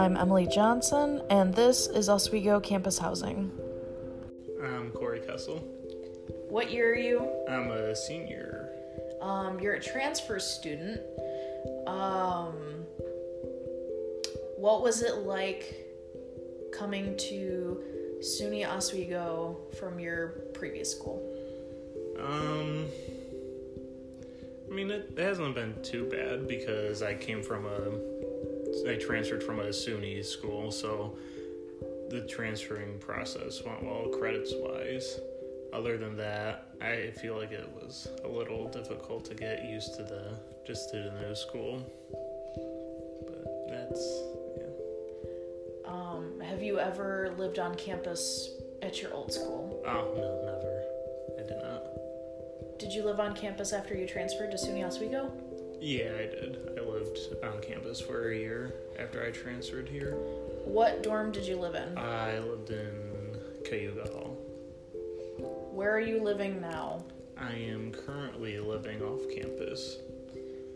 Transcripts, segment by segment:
I'm Emily Johnson, and this is Oswego Campus Housing. I'm Corey Kessel. What year are you? I'm a senior. Um, you're a transfer student. Um, what was it like coming to SUNY Oswego from your previous school? Um, I mean, it hasn't been too bad because I came from a, I transferred from a SUNY school, so the transferring process went well credits wise. Other than that, I feel like it was a little difficult to get used to the just to the new school. But that's yeah. Um, have you ever lived on campus at your old school? Oh no, never. I did not. Did you live on campus after you transferred to SUNY Oswego? Yeah, I did. I lived on campus for a year after I transferred here. What dorm did you live in? I lived in Cayuga Hall. Where are you living now? I am currently living off campus.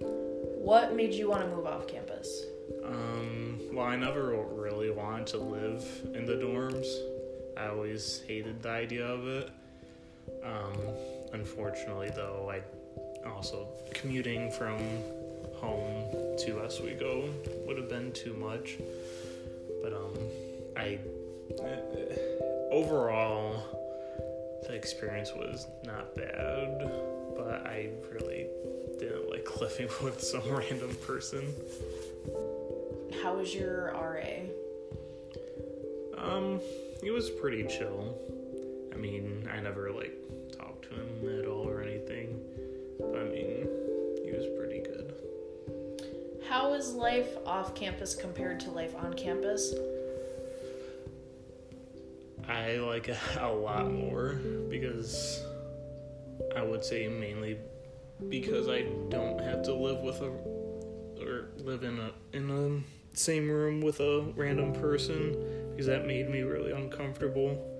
What made you want to move off campus? Um, well, I never really wanted to live in the dorms. I always hated the idea of it. Um, unfortunately, though, I also commuting from home to Oswego would have been too much. But um, I overall the experience was not bad, but I really didn't like living with some random person. How was your RA? Um, it was pretty chill. I mean, I never like How is life off campus compared to life on campus? I like it a lot more because I would say mainly because I don't have to live with a or live in a in a same room with a random person because that made me really uncomfortable.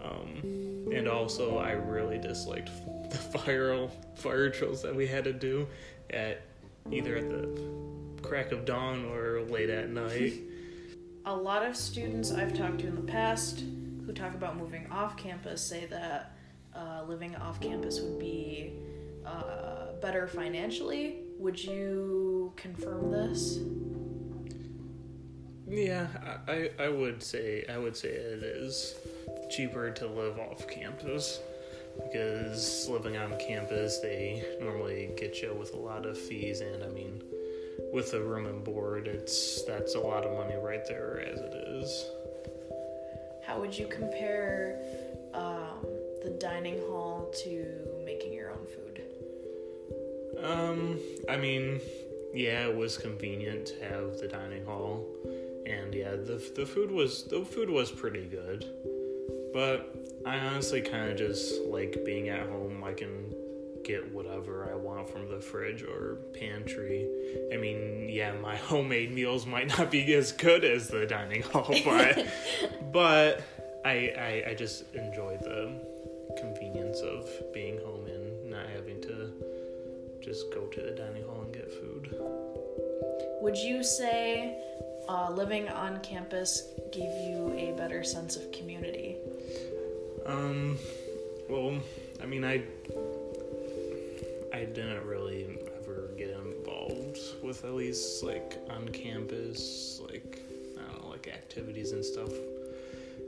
Um, and also, I really disliked the fire fire drills that we had to do at either at the crack of dawn or late at night. A lot of students I've talked to in the past who talk about moving off campus say that uh, living off campus would be uh, better financially. Would you confirm this? Yeah, I, I, I would say I would say it is cheaper to live off campus because living on campus they normally get you with a lot of fees and I mean with the room and board it's that's a lot of money right there as it is. How would you compare um, the dining hall to making your own food? Um, I mean, yeah, it was convenient to have the dining hall, and yeah, the the food was the food was pretty good, but I honestly kind of just like being at home. I can get whatever I want from the fridge or pantry. I mean, yeah, my homemade meals might not be as good as the dining hall, but but I, I I just enjoy the convenience of being home and not having to just go to the dining hall and get food. Would you say uh, living on campus gave you a better sense of community? Um, well, I mean, I I didn't really ever get involved with at least like on campus, like I don't know, like activities and stuff.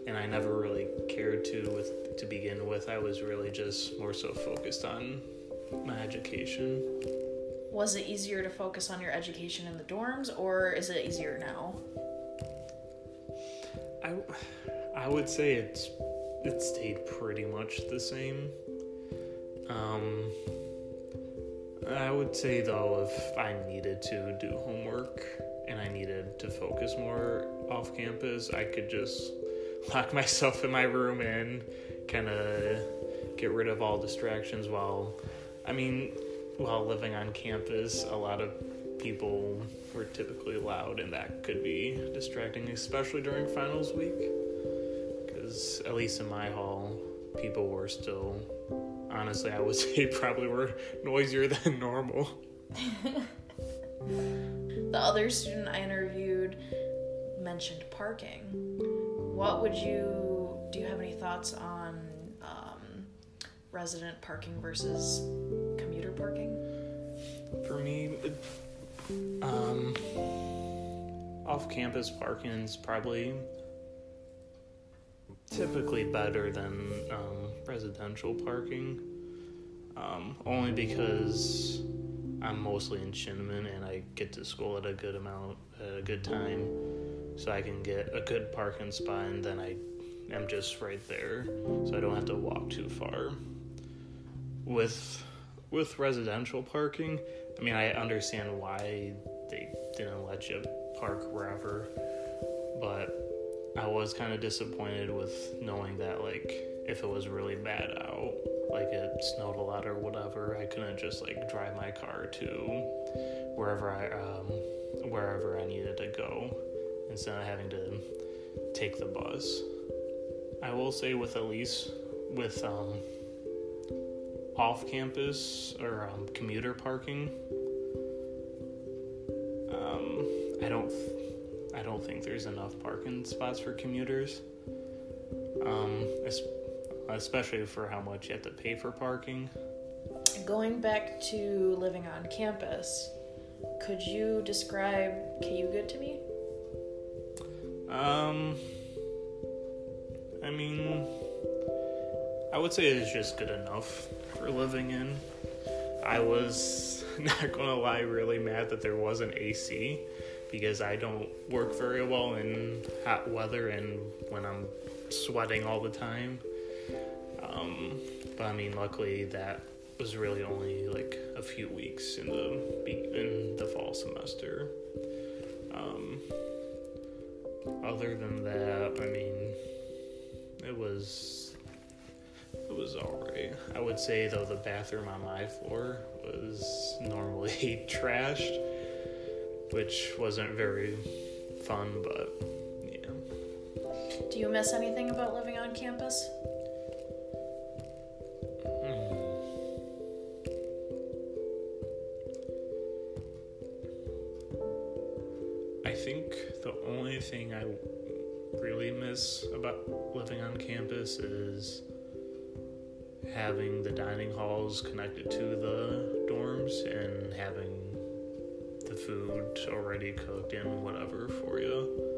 And I never really cared to with to begin with. I was really just more so focused on my education. Was it easier to focus on your education in the dorms, or is it easier now? I I would say it's it stayed pretty much the same. Um, I would say though, if I needed to do homework and I needed to focus more off campus, I could just lock myself in my room and kind of get rid of all distractions while, I mean, while living on campus, a lot of people were typically loud and that could be distracting, especially during finals week. Because, at least in my hall, people were still honestly, I would say probably were noisier than normal. the other student I interviewed mentioned parking. What would you do? You have any thoughts on um, resident parking versus commuter parking? For me, um, off-campus parking is probably typically better than um, residential parking. Um, only because I'm mostly in Shineman and I get to school at a good amount, at a good time, so I can get a good parking spot and then I am just right there, so I don't have to walk too far. With with residential parking, I mean I understand why they didn't let you park wherever, but I was kind of disappointed with knowing that like if it was really bad out, like it snowed a lot or whatever, I couldn't just like drive my car to wherever I um, wherever I needed to go instead of having to take the bus. I will say with at least with um, off campus or um, commuter parking, um, I don't don't think there's enough parking spots for commuters. Um, especially for how much you have to pay for parking. Going back to living on campus, could you describe Cayuga to me? Um, I mean, I would say it's just good enough for living in. I was not gonna lie, really mad that there wasn't AC because I don't work very well in hot weather and when I'm sweating all the time. Um, but I mean, luckily that was really only like a few weeks in the in the fall semester. Um, other than that, I mean, it was it was alright. I would say though the bathroom on my floor was normally trashed, which wasn't very fun, but yeah. Do you miss anything about living on campus? Hmm. I think the only thing I really miss about living on campus is having the dining halls connected to the dorms and having the food already cooked and whatever for you.